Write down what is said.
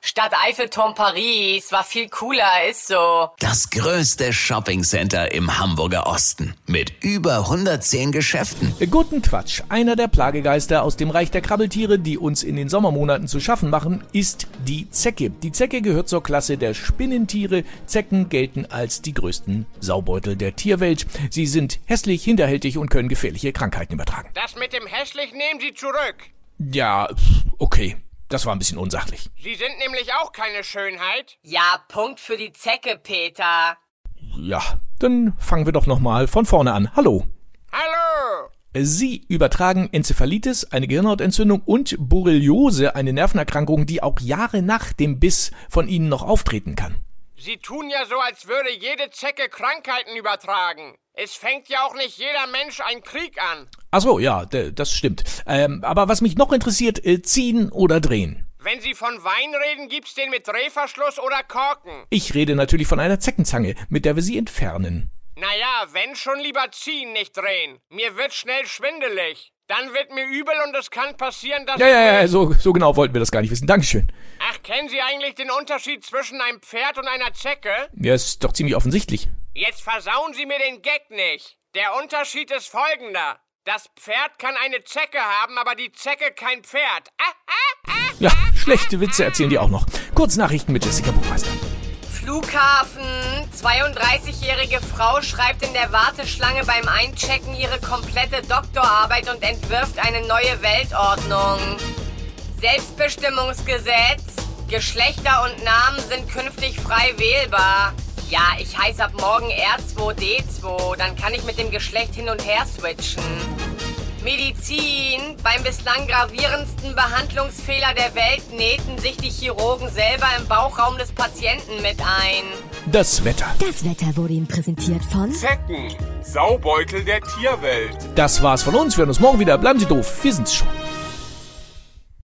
Stadt Eiffelturm Paris war viel cooler, ist so. Das größte Shoppingcenter im Hamburger Osten mit über 110 Geschäften. Guten Quatsch. Einer der Plagegeister aus dem Reich der Krabbeltiere, die uns in den Sommermonaten zu schaffen machen, ist die Zecke. Die Zecke gehört zur Klasse der Spinnentiere. Zecken gelten als die größten Saubeutel der Tierwelt. Sie sind hässlich, hinterhältig und können gefährliche Krankheiten übertragen. Das mit dem hässlich nehmen Sie zurück. Ja, okay. Das war ein bisschen unsachlich. Sie sind nämlich auch keine Schönheit. Ja, Punkt für die Zecke, Peter. Ja, dann fangen wir doch nochmal von vorne an. Hallo. Hallo. Sie übertragen Enzephalitis, eine Gehirnhautentzündung und Borreliose, eine Nervenerkrankung, die auch Jahre nach dem Biss von Ihnen noch auftreten kann. Sie tun ja so, als würde jede Zecke Krankheiten übertragen. Es fängt ja auch nicht jeder Mensch einen Krieg an. Ach so, ja, das stimmt. Ähm, aber was mich noch interessiert, äh, ziehen oder drehen. Wenn Sie von Wein reden, gibt's den mit Drehverschluss oder Korken. Ich rede natürlich von einer Zeckenzange, mit der wir sie entfernen. Naja, wenn schon lieber ziehen, nicht drehen. Mir wird schnell schwindelig. Dann wird mir übel und es kann passieren, dass... Ja, ja, ja, so, so genau wollten wir das gar nicht wissen. Dankeschön. Ach, kennen Sie eigentlich den Unterschied zwischen einem Pferd und einer Zecke? Ja, ist doch ziemlich offensichtlich. Jetzt versauen Sie mir den Gag nicht. Der Unterschied ist folgender. Das Pferd kann eine Zecke haben, aber die Zecke kein Pferd. Ah, ah, ah. Ja, schlechte Witze erzählen die auch noch. Kurznachrichten mit Jessica Buchmeister. Flughafen. 32-jährige Frau schreibt in der Warteschlange beim Einchecken ihre komplette Doktorarbeit und entwirft eine neue Weltordnung. Selbstbestimmungsgesetz. Geschlechter und Namen sind künftig frei wählbar. Ja, ich heiße ab morgen R2D2. Dann kann ich mit dem Geschlecht hin und her switchen. Medizin. Beim bislang gravierendsten Behandlungsfehler der Welt nähten sich die Chirurgen selber im Bauchraum des Patienten mit ein. Das Wetter. Das Wetter wurde Ihnen präsentiert von Zecken. Saubeutel der Tierwelt. Das war's von uns. Wir hören uns morgen wieder. Bleiben Sie doof. Wir sind's schon.